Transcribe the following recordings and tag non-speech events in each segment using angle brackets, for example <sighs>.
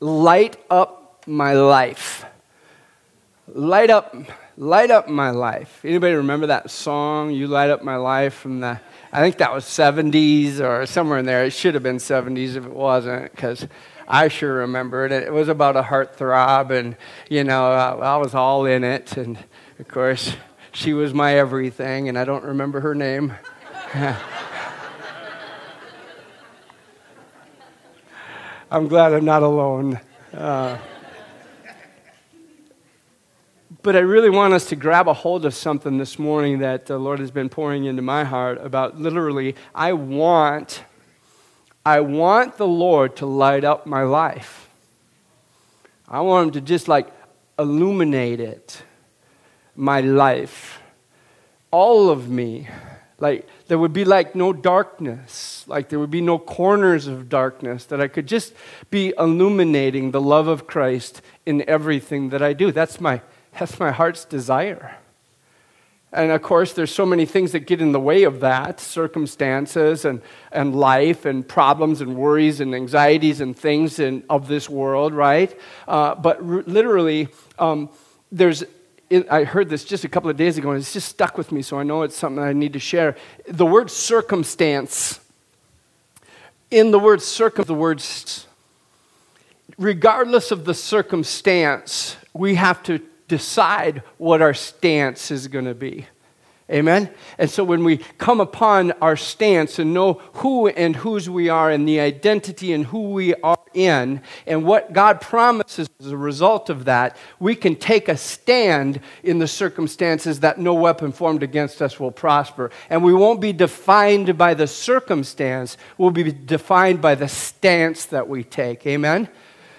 light up my life. Light up, light up my life. Anybody remember that song, You Light Up My Life, from the, I think that was 70s or somewhere in there. It should have been 70s if it wasn't, because I sure remember it. It was about a heartthrob, and, you know, I was all in it. And, of course, she was my everything, and I don't remember her name. <laughs> I'm glad I'm not alone. Uh, but I really want us to grab a hold of something this morning that the Lord has been pouring into my heart about literally, I want, I want the Lord to light up my life. I want Him to just like illuminate it, my life, all of me. Like, there would be like no darkness, like there would be no corners of darkness, that I could just be illuminating the love of Christ in everything that I do. That's my that's my heart's desire. And of course, there's so many things that get in the way of that circumstances and, and life and problems and worries and anxieties and things in, of this world, right? Uh, but r- literally, um, there's, I heard this just a couple of days ago and it's just stuck with me, so I know it's something I need to share. The word circumstance, in the word circum, the words, regardless of the circumstance, we have to decide what our stance is going to be. Amen? And so when we come upon our stance and know who and whose we are and the identity and who we are in and what God promises as a result of that, we can take a stand in the circumstances that no weapon formed against us will prosper. And we won't be defined by the circumstance, we'll be defined by the stance that we take. Amen?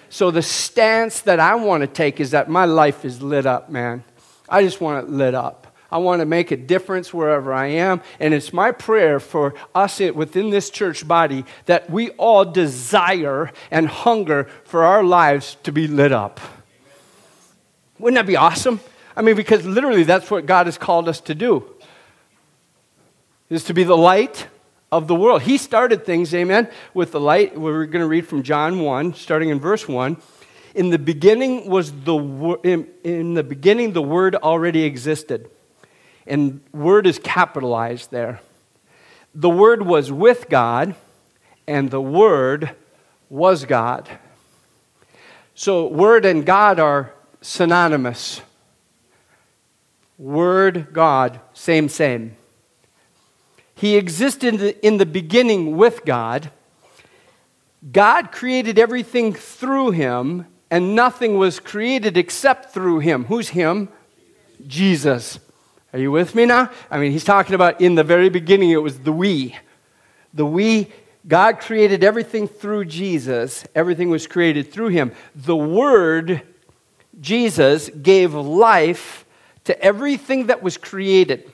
So, the stance that I want to take is that my life is lit up, man. I just want it lit up. I want to make a difference wherever I am. And it's my prayer for us within this church body that we all desire and hunger for our lives to be lit up. Wouldn't that be awesome? I mean, because literally that's what God has called us to do is to be the light of the world. He started things, amen, with the light. We're going to read from John 1, starting in verse 1. In the beginning was the in, in the beginning the word already existed. And word is capitalized there. The word was with God, and the word was God. So word and God are synonymous. Word, God, same, same. He existed in the beginning with God. God created everything through him, and nothing was created except through him. Who's him? Jesus. Are you with me now? I mean, he's talking about in the very beginning, it was the we. The we, God created everything through Jesus, everything was created through him. The Word, Jesus, gave life to everything that was created.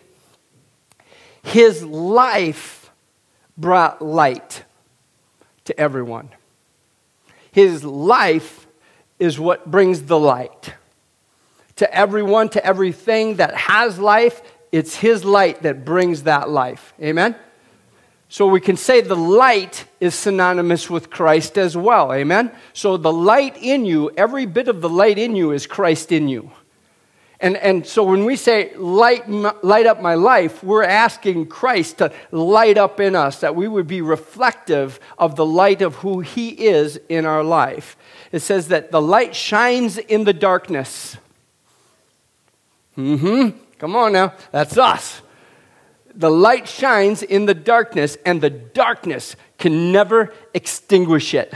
His life brought light to everyone. His life is what brings the light. To everyone, to everything that has life, it's His light that brings that life. Amen? So we can say the light is synonymous with Christ as well. Amen? So the light in you, every bit of the light in you is Christ in you. And, and so when we say light, light up my life, we're asking Christ to light up in us, that we would be reflective of the light of who He is in our life. It says that the light shines in the darkness. Mm hmm. Come on now. That's us. The light shines in the darkness, and the darkness can never extinguish it.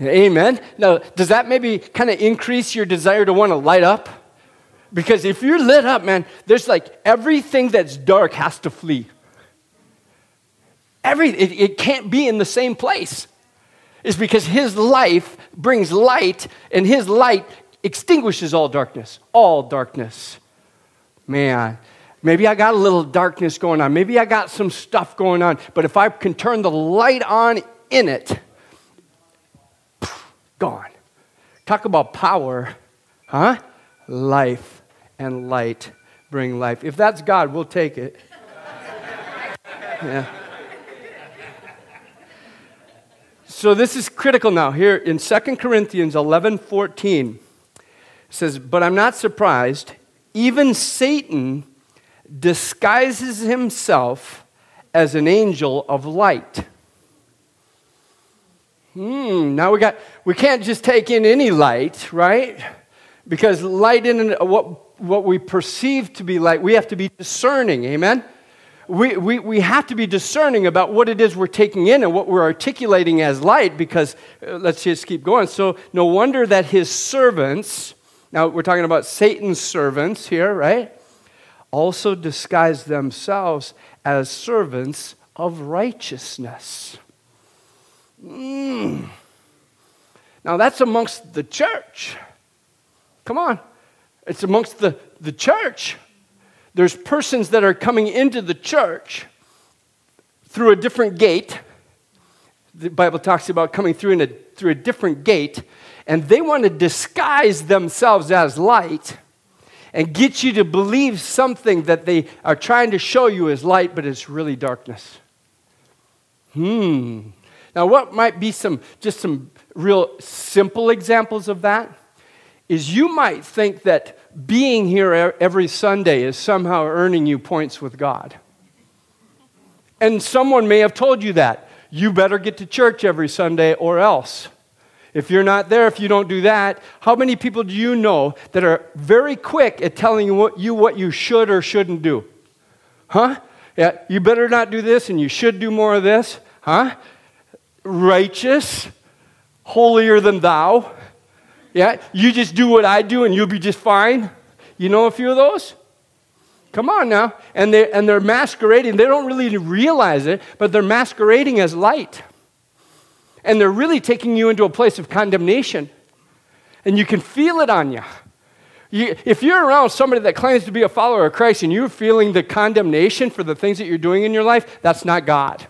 Amen. Now, does that maybe kind of increase your desire to want to light up? Because if you're lit up, man, there's like everything that's dark has to flee. Every, it, it can't be in the same place. It's because his life brings light, and his light extinguishes all darkness. All darkness. Man, maybe I got a little darkness going on. Maybe I got some stuff going on. But if I can turn the light on in it, gone. Talk about power, huh? Life and light bring life. If that's God, we'll take it. <laughs> Yeah. So this is critical now. Here in 2 Corinthians 11 14, it says, But I'm not surprised. Even Satan disguises himself as an angel of light. Hmm, now we got, we can't just take in any light, right? Because light in what, what we perceive to be light, we have to be discerning, amen? We, we, we have to be discerning about what it is we're taking in and what we're articulating as light because, uh, let's just keep going. So, no wonder that his servants, now we're talking about Satan's servants here, right? Also disguise themselves as servants of righteousness. Mm. Now, that's amongst the church. Come on. It's amongst the, the church. There's persons that are coming into the church through a different gate. The Bible talks about coming through, in a, through a different gate, and they want to disguise themselves as light and get you to believe something that they are trying to show you as light, but it's really darkness. Hmm. Now, what might be some just some real simple examples of that is you might think that being here every Sunday is somehow earning you points with God. And someone may have told you that. You better get to church every Sunday or else. If you're not there, if you don't do that, how many people do you know that are very quick at telling you what you, should or shouldn't do? Huh? Yeah, you better not do this and you should do more of this. Huh? righteous, holier than thou. Yeah, you just do what I do and you'll be just fine. You know a few of those? Come on now. And, they, and they're masquerading. They don't really realize it, but they're masquerading as light. And they're really taking you into a place of condemnation. And you can feel it on you. you. If you're around somebody that claims to be a follower of Christ and you're feeling the condemnation for the things that you're doing in your life, that's not God.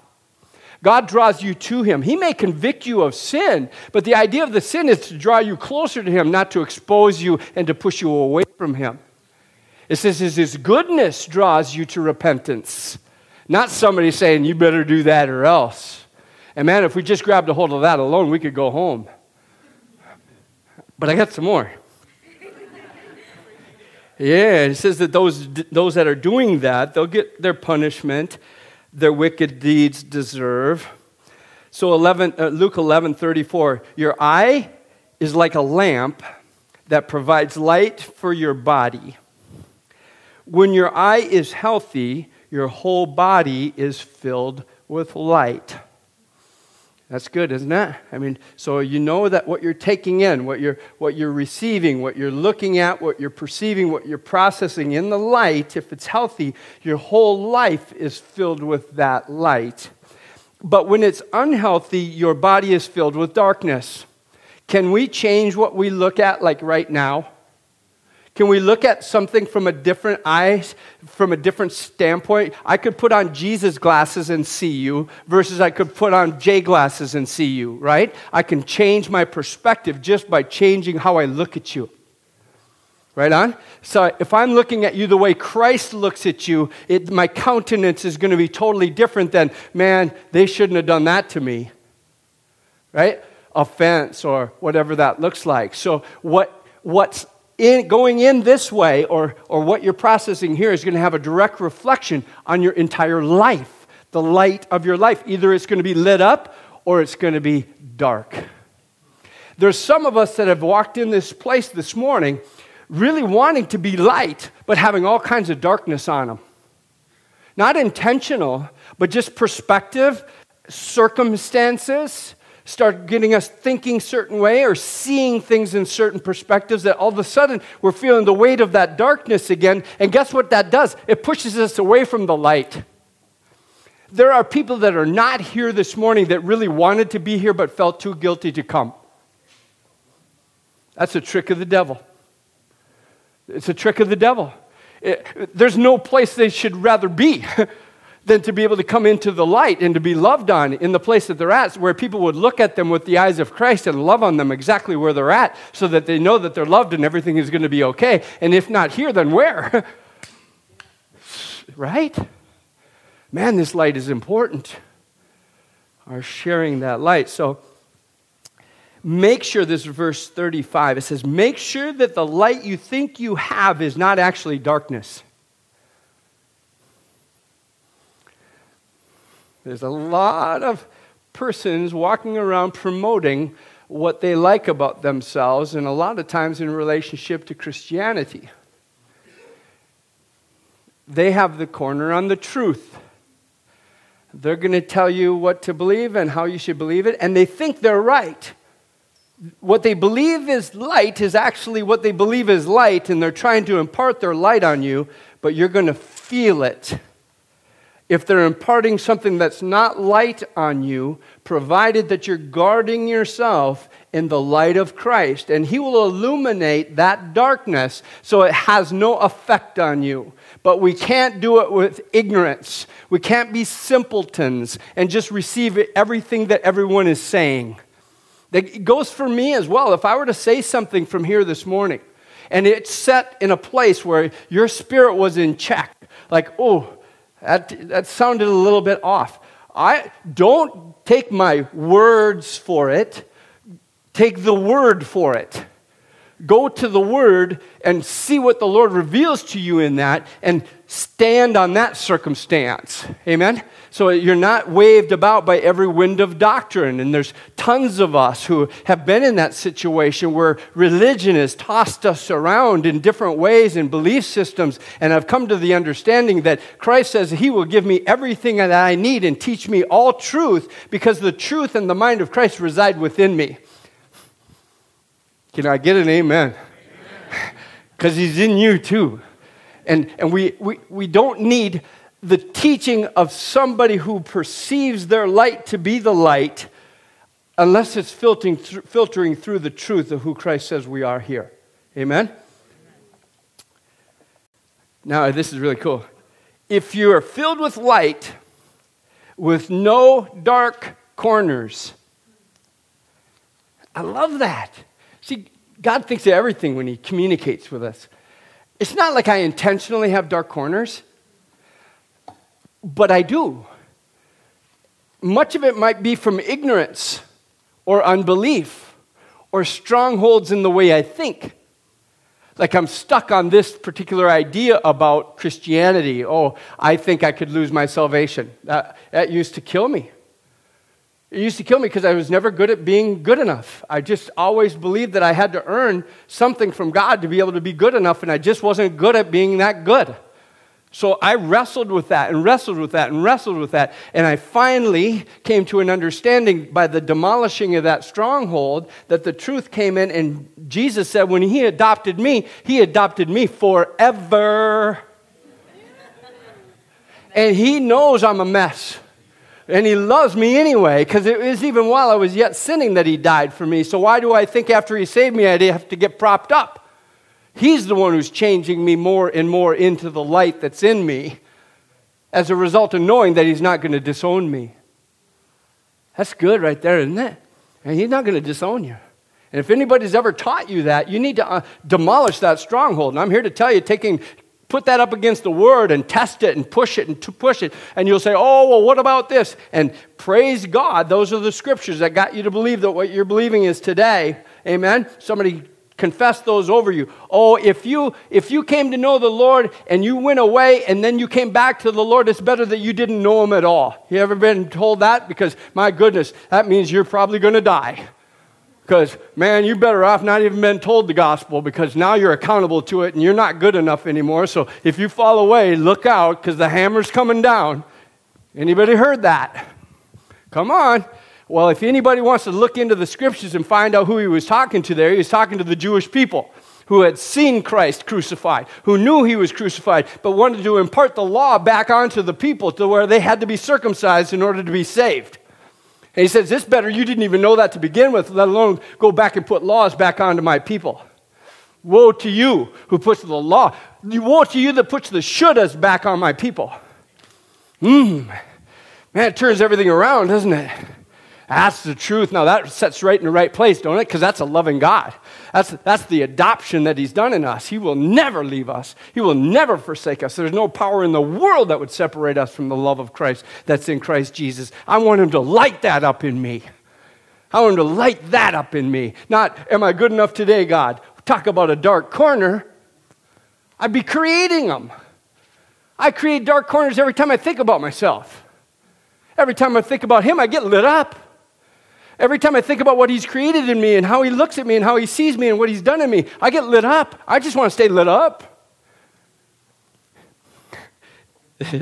God draws you to Him. He may convict you of sin, but the idea of the sin is to draw you closer to Him, not to expose you and to push you away from Him. It says His goodness draws you to repentance, not somebody saying, you better do that or else. And man, if we just grabbed a hold of that alone, we could go home. But I got some more. Yeah, it says that those, those that are doing that, they'll get their punishment their wicked deeds deserve. So 11, uh, Luke 11 34, your eye is like a lamp that provides light for your body. When your eye is healthy, your whole body is filled with light. That's good, isn't it? I mean, so you know that what you're taking in, what you're, what you're receiving, what you're looking at, what you're perceiving, what you're processing in the light, if it's healthy, your whole life is filled with that light. But when it's unhealthy, your body is filled with darkness. Can we change what we look at like right now? Can we look at something from a different eye, from a different standpoint? I could put on Jesus glasses and see you versus I could put on Jay glasses and see you, right? I can change my perspective just by changing how I look at you. Right on? So if I'm looking at you the way Christ looks at you, it, my countenance is going to be totally different than, man, they shouldn't have done that to me. Right? Offense or whatever that looks like. So what, what's in, going in this way or, or what you're processing here is going to have a direct reflection on your entire life, the light of your life. Either it's going to be lit up or it's going to be dark. There's some of us that have walked in this place this morning really wanting to be light, but having all kinds of darkness on them. Not intentional, but just perspective, circumstances, start getting us thinking certain way or seeing things in certain perspectives that all of a sudden we're feeling the weight of that darkness again. And guess what that does? It pushes us away from the light. There are people that are not here this morning that really wanted to be here but felt too guilty to come. That's a trick of the devil. It's a trick of the devil. It, there's no place they should rather be <laughs> than to be able to come into the light and to be loved on in the place that they're at, where people would look at them with the eyes of Christ and love on them exactly where they're at so that they know that they're loved and everything is going to be okay. And if not here, then where? <laughs> right? Man, this light is important. Our sharing that light. So make sure, this is verse 35, it says, make sure that the light you think you have is not actually darkness. There's a lot of persons walking around promoting what they like about themselves, and a lot of times in relationship to Christianity. They have the corner on the truth. They're going to tell you what to believe and how you should believe it, and they think they're right. What they believe is light is actually what they believe is light, and they're trying to impart their light on you, but you're going to feel it if they're imparting something that's not light on you, provided that you're guarding yourself in the light of Christ. And He will illuminate that darkness so it has no effect on you. But we can't do it with ignorance. We can't be simpletons and just receive everything that everyone is saying. It goes for me as well. If I were to say something from here this morning, and it's set in a place where your spirit was in check, like, oh, that, that sounded a little bit off. I don't take my words for it. Take the word for it. Go to the word and see what the Lord reveals to you in that and stand on that circumstance. Amen? So you're not waved about by every wind of doctrine. And there's tons of us who have been in that situation where religion has tossed us around in different ways and belief systems. And I've come to the understanding that Christ says He will give me everything that I need and teach me all truth because the truth and the mind of Christ reside within me. Can I get an amen? Because He's in you too. And, and we, we, we don't need the teaching of somebody who perceives their light to be the light unless it's filtering, th- filtering through the truth of who Christ says we are here. Amen? Now, this is really cool. If you are filled with light with no dark corners, I love that. See, God thinks of everything when He communicates with us. It's not like I intentionally have dark corners, but I do. Much of it might be from ignorance or unbelief or strongholds in the way I think. Like I'm stuck on this particular idea about Christianity. Oh, I think I could lose my salvation. That, that used to kill me. It used to kill me because I was never good at being good enough. I just always believed that I had to earn something from God to be able to be good enough, and I just wasn't good at being that good. So I wrestled with that and wrestled with that and wrestled with that. And I finally came to an understanding by the demolishing of that stronghold that the truth came in. And Jesus said, when He adopted me, He adopted me forever. and He knows I'm a mess. And he loves me anyway, because it was even while I was yet sinning that he died for me. So why do I think after he saved me I'd have to get propped up? He's the one who's changing me more and more into the light that's in me as a result of knowing that he's not going to disown me. That's good right there, isn't it? And he's not going to disown you. And if anybody's ever taught you that, you need to uh, demolish that stronghold. And I'm here to tell you, taking Put that up against the word and test it and push it and push it. And you'll say, oh, well, what about this? And praise God, those are the scriptures that got you to believe that what you're believing is today. Amen? Somebody confess those over you. Oh, if you if you came to know the Lord and you went away and then you came back to the Lord, it's better that you didn't know him at all. You ever been told that? Because my goodness, that means you're probably going to die. Because, man, you better off not even been told the gospel because now you're accountable to it and you're not good enough anymore. So if you fall away, look out because the hammer's coming down. Anybody heard that? Come on. Well, if anybody wants to look into the scriptures and find out who he was talking to there, he was talking to the Jewish people who had seen Christ crucified, who knew he was crucified, but wanted to impart the law back onto the people to where they had to be circumcised in order to be saved. And he says, This better, you didn't even know that to begin with, let alone go back and put laws back onto my people. Woe to you who puts the law. Woe to you that puts the shouldas back on my people. Mmm. Man, it turns everything around, doesn't it? That's the truth. Now, that sets right in the right place, don't it? Because that's a loving God. That's, that's the adoption that He's done in us. He will never leave us, He will never forsake us. There's no power in the world that would separate us from the love of Christ that's in Christ Jesus. I want Him to light that up in me. I want him to light that up in me. Not, am I good enough today, God? Talk about a dark corner. I'd be creating them. I create dark corners every time I think about myself. Every time I think about Him, I get lit up. Every time I think about what He's created in me and how He looks at me and how He sees me and what He's done in me, I get lit up. I just want to stay lit up. <laughs>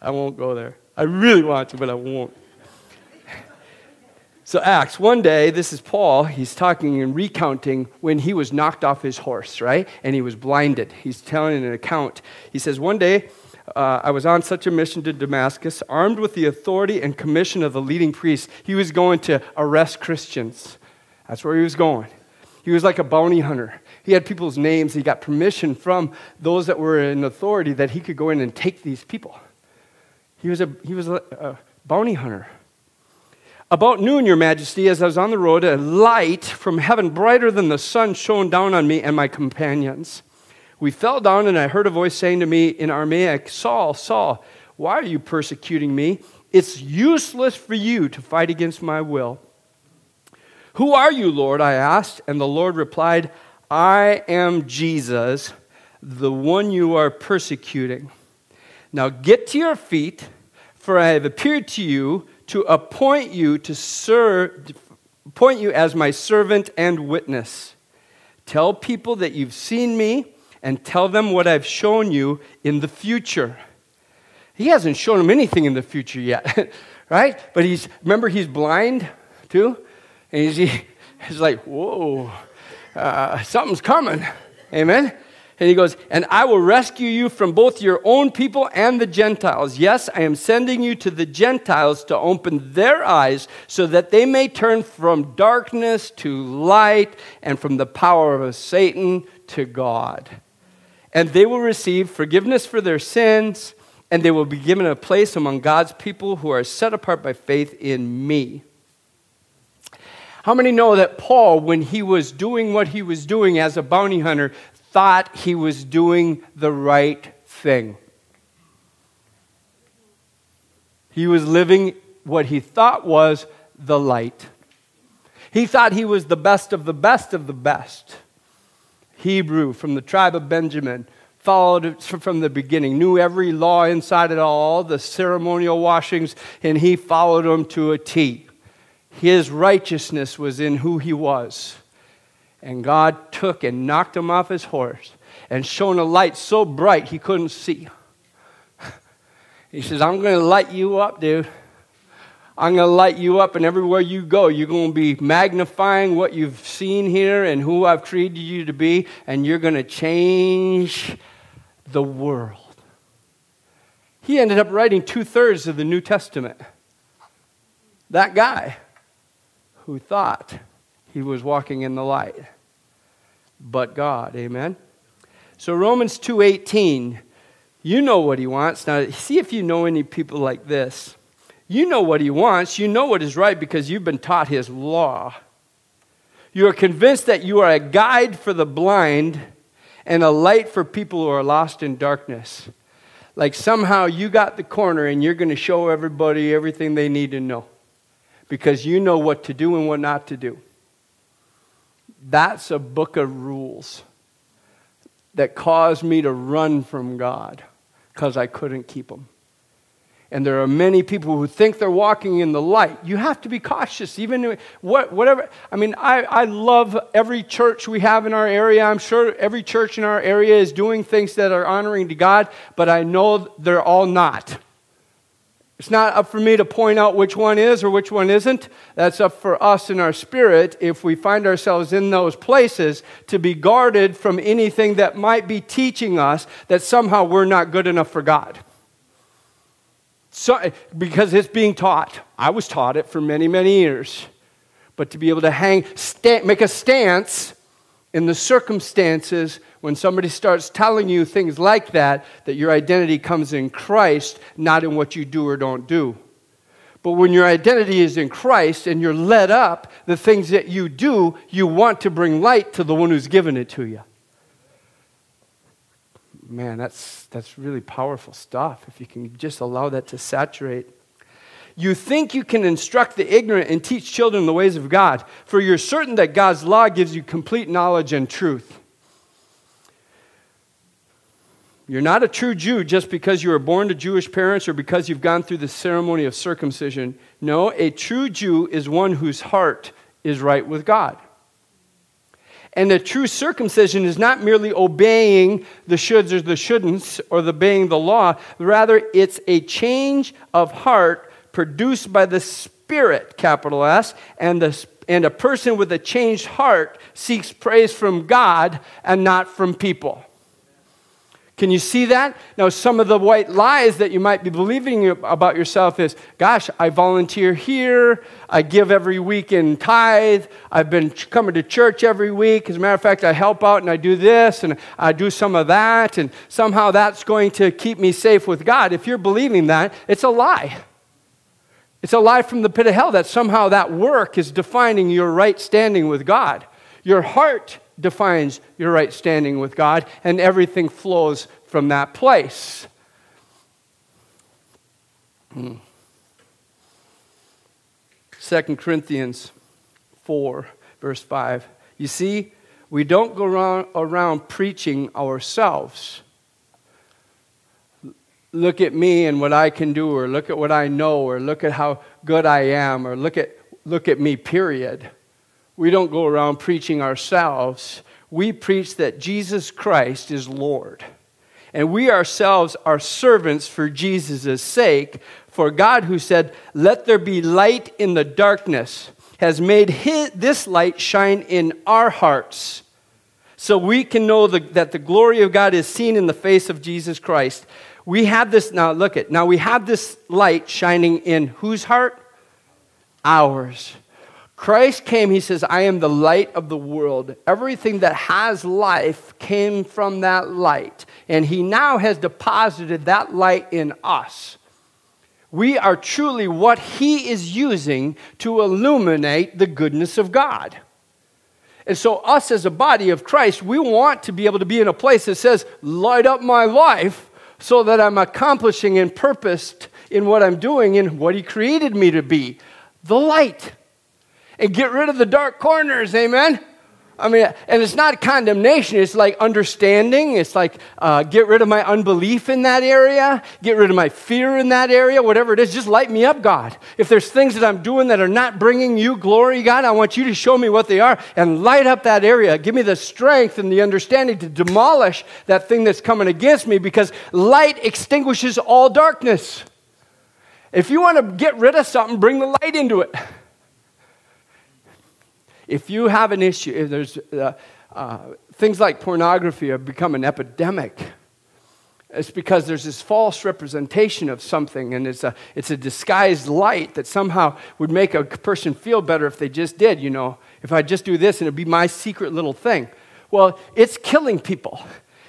I won't go there. I really want to, but I won't. <laughs> So, Acts, one day, this is Paul, he's talking and recounting when he was knocked off his horse, right? And he was blinded. He's telling an account. He says, One day, uh, I was on such a mission to Damascus, armed with the authority and commission of the leading priest. He was going to arrest Christians. That's where he was going. He was like a bounty hunter. He had people's names. He got permission from those that were in authority that he could go in and take these people. He was a, he was a, a bounty hunter. About noon, Your Majesty, as I was on the road, a light from heaven brighter than the sun shone down on me and my companions. We fell down, and I heard a voice saying to me in Aramaic, Saul, Saul, why are you persecuting me? It's useless for you to fight against my will. Who are you, Lord? I asked, and the Lord replied, I am Jesus, the one you are persecuting. Now get to your feet, for I have appeared to you to appoint you to serve, appoint you as my servant and witness. Tell people that you've seen me and tell them what I've shown you in the future. He hasn't shown them anything in the future yet, <laughs> right? But he's, remember, he's blind too? And he's, he's like, whoa, uh, something's coming. Amen? And he goes, And I will rescue you from both your own people and the Gentiles. Yes, I am sending you to the Gentiles to open their eyes so that they may turn from darkness to light and from the power of Satan to God. And they will receive forgiveness for their sins, and they will be given a place among God's people who are set apart by faith in me. How many know that Paul, when he was doing what he was doing as a bounty hunter, thought he was doing the right thing. He was living what he thought was the light. He thought he was the best of the best of the best. Hebrew from the tribe of Benjamin, followed it from the beginning, knew every law inside it all, the ceremonial washings, and he followed them to a T. His righteousness was in who he was. And God took and knocked him off his horse and shone a light so bright he couldn't see. <laughs> He says, I'm going to light you up, dude. I'm going to light you up, and everywhere you go, you're going to be magnifying what you've seen here and who I've created you to be, and you're going to change the world. He ended up writing two thirds of the New Testament. That guy who thought he was walking in the light but God. Amen. So Romans 2:18, you know what he wants. Now see if you know any people like this. You know what he wants. You know what is right because you've been taught his law. You are convinced that you are a guide for the blind and a light for people who are lost in darkness. Like somehow you got the corner and you're going to show everybody everything they need to know because you know what to do and what not to do. That's a book of rules that caused me to run from God because I couldn't keep them. And there are many people who think they're walking in the light. You have to be cautious, even what, whatever. I mean, I, I love every church we have in our area. I'm sure every church in our area is doing things that are honoring to God, but I know they're all not. It's not up for me to point out which one is or which one isn't. That's up for us in our spirit if we find ourselves in those places to be guarded from anything that might be teaching us that somehow we're not good enough for God. So, because it's being taught. I was taught it for many, many years. But to be able to hang, sta- make a stance in the circumstances when somebody starts telling you things like that, that your identity comes in Christ, not in what you do or don't do. But when your identity is in Christ and you're led up, the things that you do, you want to bring light to the one who's given it to you. Man, that's, that's really powerful stuff if you can just allow that to saturate. You think you can instruct the ignorant and teach children the ways of God, for you're certain that God's law gives you complete knowledge and truth. You're not a true Jew just because you were born to Jewish parents or because you've gone through the ceremony of circumcision. No, a true Jew is one whose heart is right with God. And the true circumcision is not merely obeying the shoulds or the shouldn'ts or the obeying the law. Rather, it's a change of heart produced by the Spirit, capital S, and, the, and a person with a changed heart seeks praise from God and not from people. Can you see that? Now, some of the white lies that you might be believing about yourself is gosh, I volunteer here, I give every week in tithe, I've been coming to church every week. As a matter of fact, I help out and I do this and I do some of that, and somehow that's going to keep me safe with God. If you're believing that, it's a lie. It's a lie from the pit of hell that somehow that work is defining your right standing with God. Your heart defines your right standing with God, and everything flows from that place. Hmm. 2 Corinthians 4, verse 5. You see, we don't go around, around preaching ourselves. Look at me and what I can do, or look at what I know, or look at how good I am, or look at, look at me, period. We don't go around preaching ourselves. We preach that Jesus Christ is Lord. And we ourselves are servants for Jesus' sake. For God, who said, Let there be light in the darkness, has made his, this light shine in our hearts. So we can know the, that the glory of God is seen in the face of Jesus Christ. We have this, now look at, now we have this light shining in whose heart? Ours. Christ came, he says, I am the light of the world. Everything that has life came from that light. And he now has deposited that light in us. We are truly what he is using to illuminate the goodness of God. And so, us as a body of Christ, we want to be able to be in a place that says, Light up my life so that I'm accomplishing and purposed in what I'm doing and what he created me to be the light and get rid of the dark corners, amen? I mean, and it's not condemnation, it's like understanding. It's like uh, get rid of my unbelief in that area, get rid of my fear in that area, whatever it is. Just light me up, God. If there's things that I'm doing that are not bringing you glory, God, I want you to show me what they are and light up that area. Give me the strength and the understanding to demolish that thing that's coming against me because light extinguishes all darkness. If you want to get rid of something, bring the light into it. If you have an issue, if there's uh, uh, things like pornography have become an epidemic. It's because there's this false representation of something, and it's a, it's a disguised light that somehow would make a person feel better if they just did, you know, if I just do this and it'd be my secret little thing. Well, it's killing people.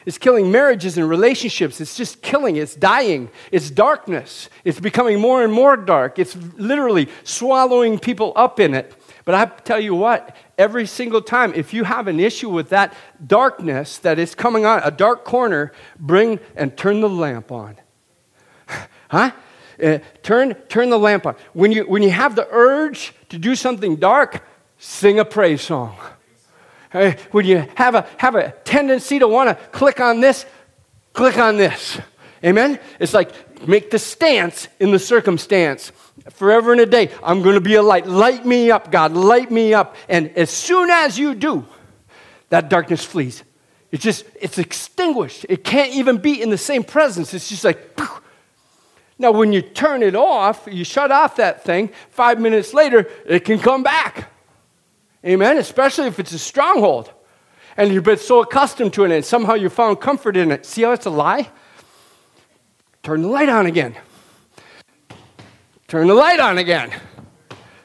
It's killing marriages and relationships. It's just killing. It's dying. It's darkness. It's becoming more and more dark. It's literally swallowing people up in it. But I tell you what, every single time, if you have an issue with that darkness that is coming on, a dark corner, bring and turn the lamp on. <sighs> huh? Uh, turn, turn the lamp on. When you, when you have the urge to do something dark, sing a praise song. Uh, when you have a, have a tendency to want to click on this, click on this. Amen? It's like make the stance in the circumstance forever and a day. I'm going to be a light. Light me up, God. Light me up. And as soon as you do, that darkness flees. It's just, it's extinguished. It can't even be in the same presence. It's just like, poof. now when you turn it off, you shut off that thing, five minutes later, it can come back. Amen? Especially if it's a stronghold. And you've been so accustomed to it and somehow you found comfort in it. See how it's a lie? Turn the light on again. Turn the light on again.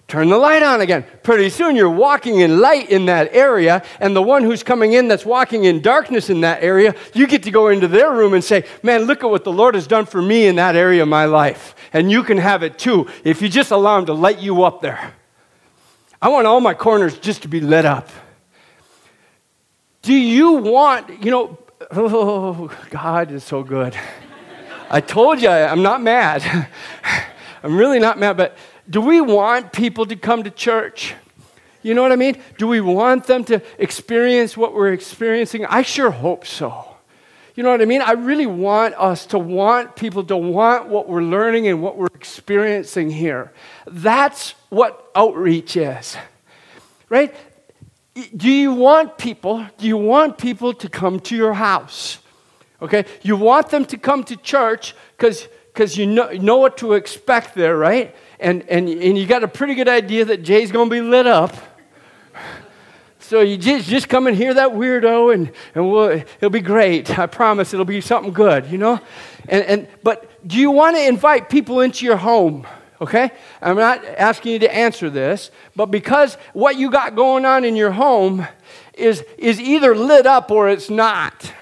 Turn the light on again. Pretty soon you're walking in light in that area, and the one who's coming in that's walking in darkness in that area, you get to go into their room and say, Man, look at what the Lord has done for me in that area of my life. And you can have it too if you just allow Him to light you up there. I want all my corners just to be lit up. Do you want, you know, <laughs> oh, God is so good. I told you I'm not mad. <laughs> I'm really not mad, but do we want people to come to church? You know what I mean? Do we want them to experience what we're experiencing? I sure hope so. You know what I mean? I really want us to want people to want what we're learning and what we're experiencing here. That's what outreach is. Right? Do you want people, do you want people to come to your house? Okay? You want them to come to church because because you know, know what to expect there, right? And, and, and you got a pretty good idea that Jay's going to be lit up. So you just, just come and hear that weirdo, and, and we'll, it'll be great. I promise it'll be something good, you know? And, and, but do you want to invite people into your home? Okay? I'm not asking you to answer this, but because what you got going on in your home is, is either lit up or it's not.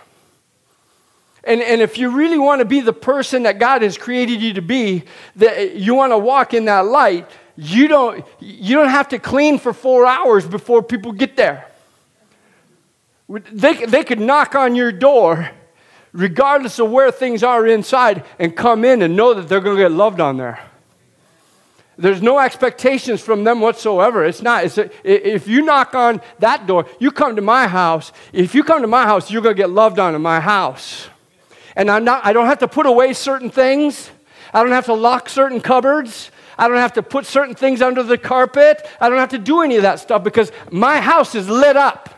And, and if you really want to be the person that God has created you to be, that you want to walk in that light, you don't, you don't have to clean for four hours before people get there. They, they could knock on your door, regardless of where things are inside, and come in and know that they're going to get loved on there. There's no expectations from them whatsoever. It's not. It's a, if you knock on that door, you come to my house. If you come to my house, you're going to get loved on in my house. And I'm not, I don't have to put away certain things. I don't have to lock certain cupboards. I don't have to put certain things under the carpet. I don't have to do any of that stuff because my house is lit up.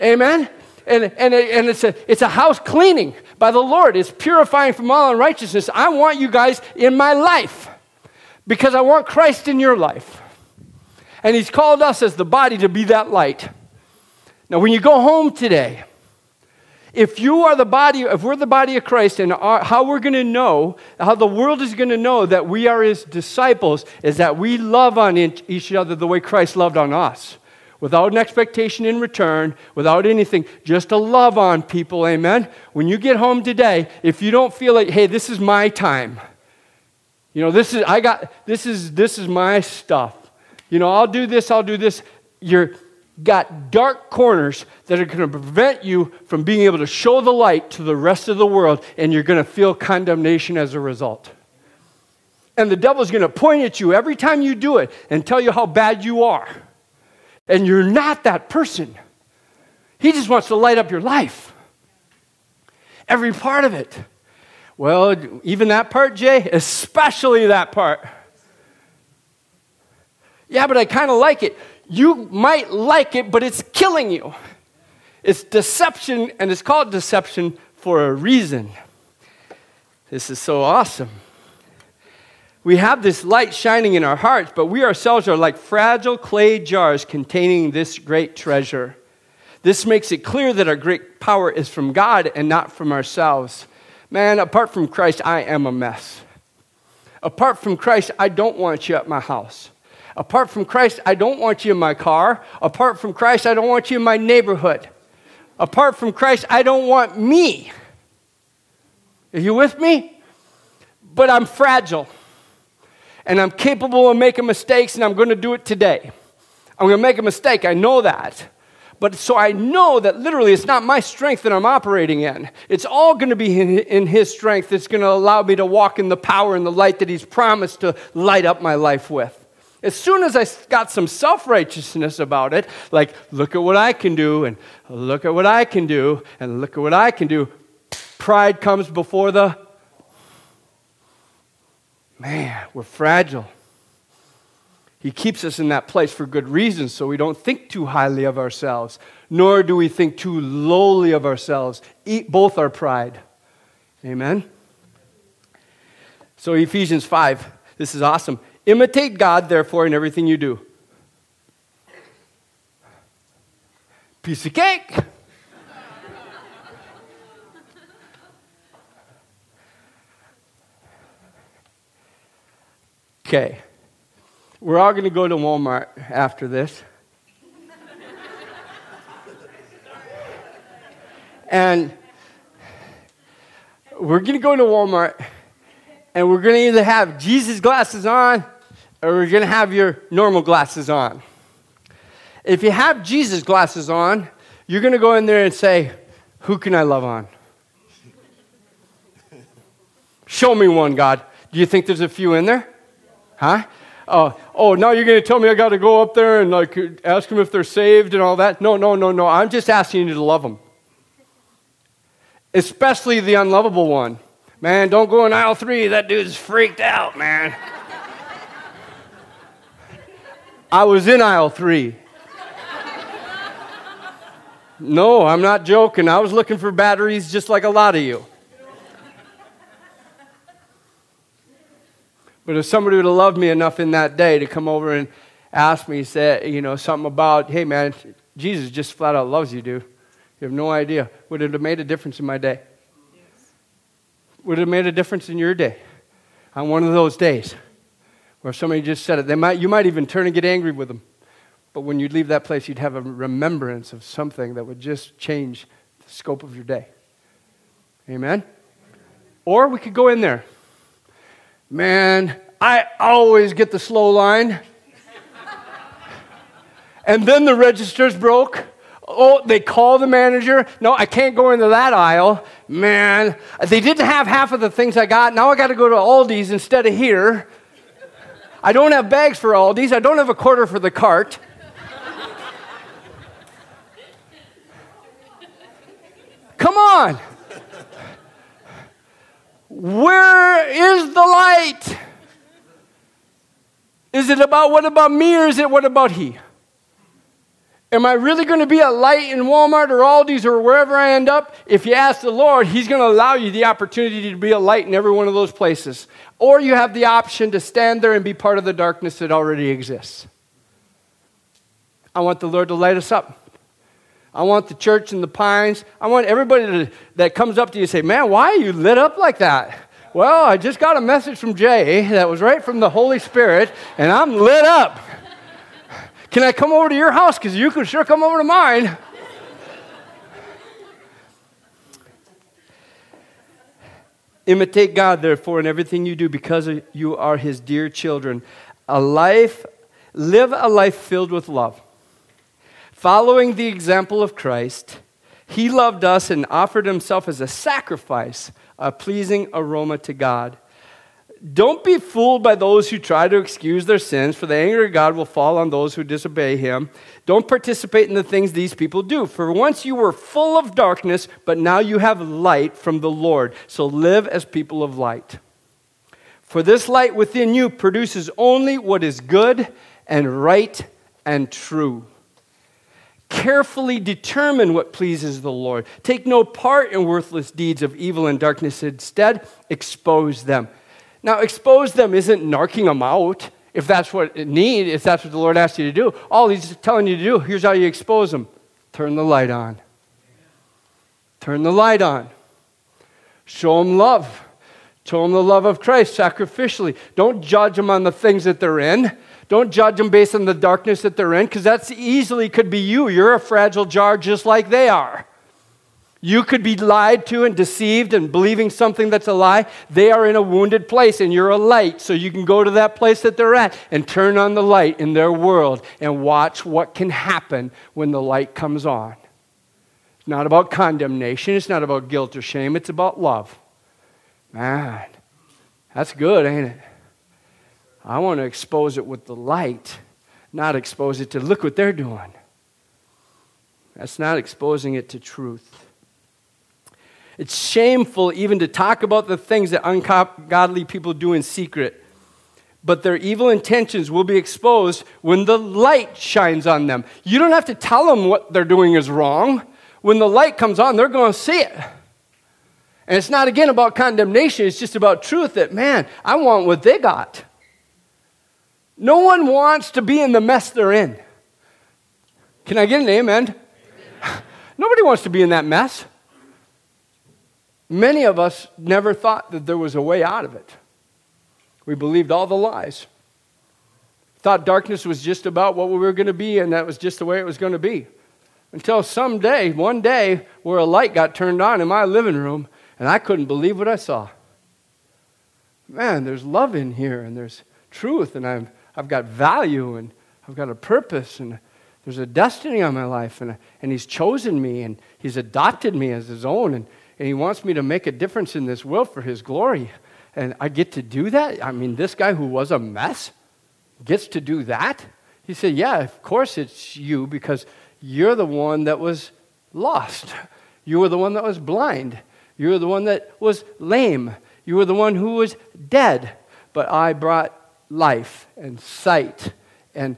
Amen? And, and, and it's, a, it's a house cleaning by the Lord. It's purifying from all unrighteousness. I want you guys in my life because I want Christ in your life. And He's called us as the body to be that light. Now, when you go home today, if you are the body, if we're the body of Christ, and our, how we're going to know, how the world is going to know that we are his disciples, is that we love on each other the way Christ loved on us. Without an expectation in return, without anything, just to love on people, amen? When you get home today, if you don't feel like, hey, this is my time, you know, this is, I got, this is, this is my stuff. You know, I'll do this, I'll do this. You're, got dark corners that are going to prevent you from being able to show the light to the rest of the world, and you're going to feel condemnation as a result. And the devil's going to point at you every time you do it and tell you how bad you are. And you're not that person. He just wants to light up your life. Every part of it. Well, even that part, Jay, especially that part. Yeah, but I kind of like it you might like it, but it's killing you. It's deception, and it's called deception for a reason. This is so awesome. We have this light shining in our hearts, but we ourselves are like fragile clay jars containing this great treasure. This makes it clear that our great power is from God and not from ourselves. Man, apart from Christ, I am a mess. Apart from Christ, I don't want you at my house. Apart from Christ, I don't want you in my car. Apart from Christ, I don't want you in my neighborhood. Apart from Christ, I don't want me. Are you with me? But I'm fragile. And I'm capable of making mistakes, and I'm going to do it today. I'm going to make a mistake. I know that. But so I know that literally it's not my strength that I'm operating in. It's all going to be in, His strength that's going to allow me to walk in the power and the light that He's promised to light up my life with. As soon as I got some self righteousness about it, like, look at what I can do, and look at what I can do, and look at what I can do, pride comes before the. Man, we're fragile. He keeps us in that place for good reasons, so we don't think too highly of ourselves, nor do we think too lowly of ourselves. Eat both our pride. Amen? So, Ephesians 5, this is awesome. Imitate God, therefore, in everything you do. Piece of cake. Okay. We're all going to go to Walmart after this. and we're going to go to Walmart and we're going to either have Jesus glasses on or you're going to have your normal glasses on. If you have Jesus glasses on, you're going to go in there and say, Who can I love on? Show me one, God. Do you think there's a few in there? Huh? Oh, oh, now you're going to tell me I got to go up there and like ask them if they're saved and all that? No, no, no, no. I'm just asking you to love them. Especially the unlovable one. Man, don't go in aisle three. That dude's freaked out, man. I was in aisle three. No, I'm not joking. I was looking for batteries just like a lot of you. But if somebody would have loved me enough in that day to come over and ask me, say, you know, something about, hey man, Jesus just flat out loves you, dude. You have no idea. Would it have made a difference in my day? Yes. Would it have made a difference in your day? On one of those days where somebody just said it. They might, you might even turn and get angry with them. But when you'd leave that place, you'd have a remembrance of something that would just change the scope of your day. Amen? Or we could go in there. Man, I always get the slow line. and then the register's broke. Oh, they call the manager. No, I can't go into that aisle. Man, they didn't have half of the things I got. Now I got to go to Aldi's instead of here. I don't have bags for all these. I don't have a quarter for the cart. Come on. Where is the light? Is it about what about me or is it what about he? Am I really going to be a light in Walmart or Aldi's or wherever I end up? If you ask the Lord, He's going to allow you the opportunity to be a light in every one of those places. Or you have the option to stand there and be part of the darkness that already exists. I want the Lord to light us up. I want the church in the pines. I want everybody to, that comes up to you to say, Man, why are you lit up like that? Well, I just got a message from Jay that was right from the Holy Spirit, and I'm lit up. Can I come over to your house? Because you can sure come over to mine. Imitate God, therefore, in everything you do because you are his dear children. A life, live a life filled with love Following the example of Christ, he loved us and offered himself as a sacrifice, a pleasing aroma to God. Don't be fooled by those who try to excuse their sins, for the anger of God will fall on those who disobey him. Don't participate in the things these people do, for once you were full of darkness, but now you have light from the Lord. So live as people of light. For this light within you produces only what is good and right and true. Carefully determine what pleases the Lord. Take no part in worthless deeds of evil and darkness. Instead, expose them. Now, expose them isn't narking them out if that's what it need, if that's what the Lord asks you to do. All He's telling you to do, here's how you expose them turn the light on. Turn the light on. Show them love. Show them the love of Christ sacrificially. Don't judge them on the things that they're in. Don't judge them based on the darkness that they're in, because that's easily could be you. You're a fragile jar just like they are. You could be lied to and deceived and believing something that's a lie. They are in a wounded place and you're a light. So you can go to that place that they're at and turn on the light in their world and watch what can happen when the light comes on. It's not about condemnation, it's not about guilt or shame, it's about love. Man, that's good, ain't it? I want to expose it with the light, not expose it to look what they're doing. That's not exposing it to truth. It's shameful even to talk about the things that ungodly people do in secret. But their evil intentions will be exposed when the light shines on them. You don't have to tell them what they're doing is wrong. When the light comes on, they're going to see it. And it's not again about condemnation, it's just about truth that, man, I want what they got. No one wants to be in the mess they're in. Can I get an amen? amen? <laughs> Nobody wants to be in that mess. Many of us never thought that there was a way out of it. We believed all the lies. Thought darkness was just about what we were going to be, and that was just the way it was going to be. Until someday, one day, where a light got turned on in my living room, and I couldn't believe what I saw. Man, there's love in here, and there's truth, and I'm I've got value and I've got a purpose and there's a destiny on my life and, and he's chosen me and he's adopted me as his own and, and he wants me to make a difference in this world for his glory. And I get to do that? I mean, this guy who was a mess gets to do that? He said, Yeah, of course it's you because you're the one that was lost. You were the one that was blind. You were the one that was lame. You were the one who was dead. But I brought life and sight, and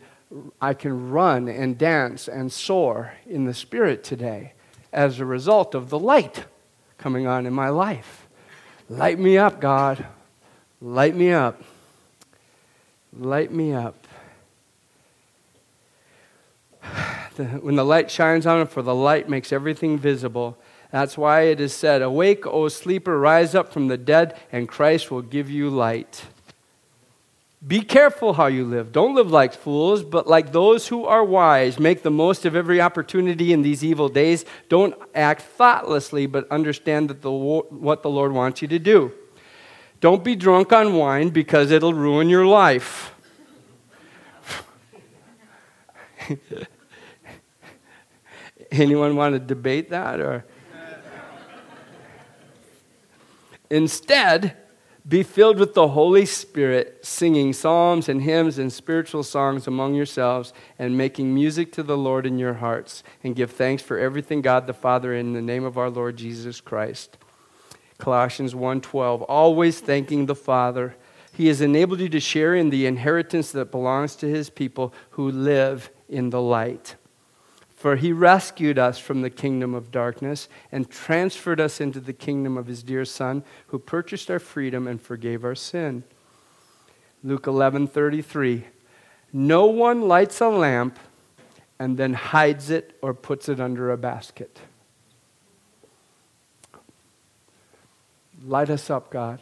I can run and dance and soar in the Spirit today as a result of the light coming on in my life. Light me up, God. Light me up. Light me up. <sighs> when the light shines on it, for the light makes everything visible. That's why it is said, Awake, O sleeper, rise up from the dead, and Christ will give you light. Be careful how you live. Don't live like fools, but like those who are wise. Make the most of every opportunity in these evil days. Don't act thoughtlessly, but understand that the, what the Lord wants you to do. Don't be drunk on wine because it'll ruin your life. <laughs> Anyone want to debate that or Instead, be filled with the Holy Spirit, singing psalms and hymns and spiritual songs among yourselves, and making music to the Lord in your hearts, and give thanks for everything God the Father in the name of our Lord Jesus Christ. Colossians 1:12 Always thanking the Father. He has enabled you to share in the inheritance that belongs to his people who live in the light. For he rescued us from the kingdom of darkness and transferred us into the kingdom of his dear Son, who purchased our freedom and forgave our sin. Luke 11:33 No one lights a lamp and then hides it or puts it under a basket. Light us up, God.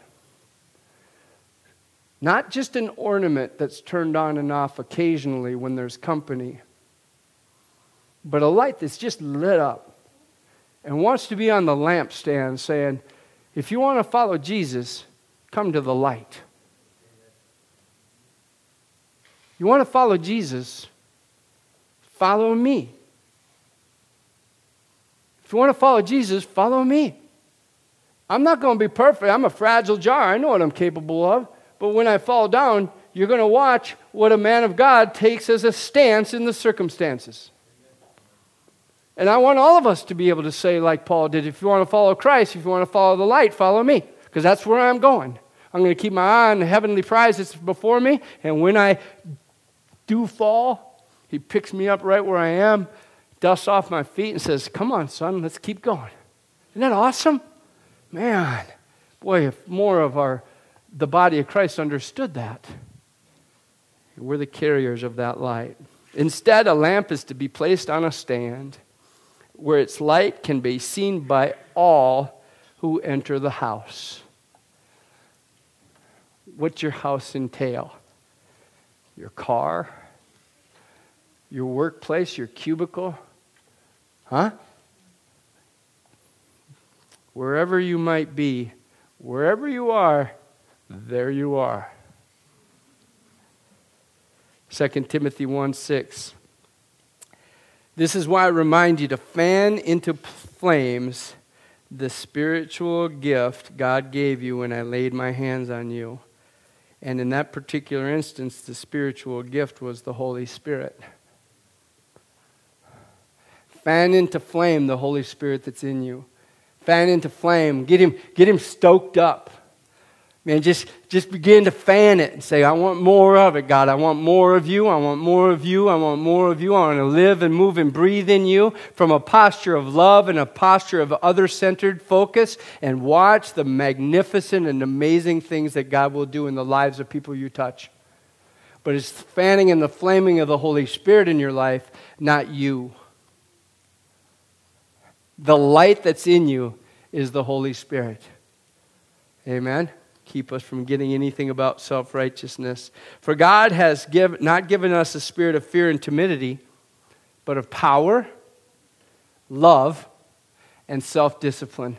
Not just an ornament that's turned on and off occasionally when there's company but a light that's just lit up and wants to be on the lampstand saying, if you want to follow Jesus, come to the light. You want to follow Jesus, follow me. If you want to follow Jesus, follow me. I'm not going to be perfect. I'm a fragile jar. I know what I'm capable of. But when I fall down, you're going to watch what a man of God takes as a stance in the circumstances. And I want all of us to be able to say, like Paul did, if you want to follow Christ, if you want to follow the light, follow me, because that's where I'm going. I'm going to keep my eye on the heavenly prize that's before me, and when I do fall, he picks me up right where I am, dusts off my feet, and says, Come on, son, let's keep going. Isn't that awesome? Man, boy, if more of our the body of Christ understood that. We're the carriers of that light. Instead, a lamp is to be placed on a stand where its light can be seen by all who enter the house. What's your house entail? Your car? Your workplace? Your cubicle? Huh? Wherever you might be, wherever you are, there you are. 2 Timothy 1 6. This is why I remind you to fan into flames the spiritual gift God gave you when I laid my hands on you. And in that particular instance, the spiritual gift was the Holy Spirit. Fan into flame the Holy Spirit that's in you. Fan into flame. Get him, get him stoked up. Man, just, just begin to fan it and say, I want more of it, God. I want more of you. I want more of you. I want more of you. I want to live and move and breathe in you from a posture of love and a posture of other centered focus and watch the magnificent and amazing things that God will do in the lives of people you touch. But it's fanning and the flaming of the Holy Spirit in your life, not you. The light that's in you is the Holy Spirit. Amen keep us from getting anything about self righteousness. For God has give, not given us a spirit of fear and timidity, but of power, love, and self discipline.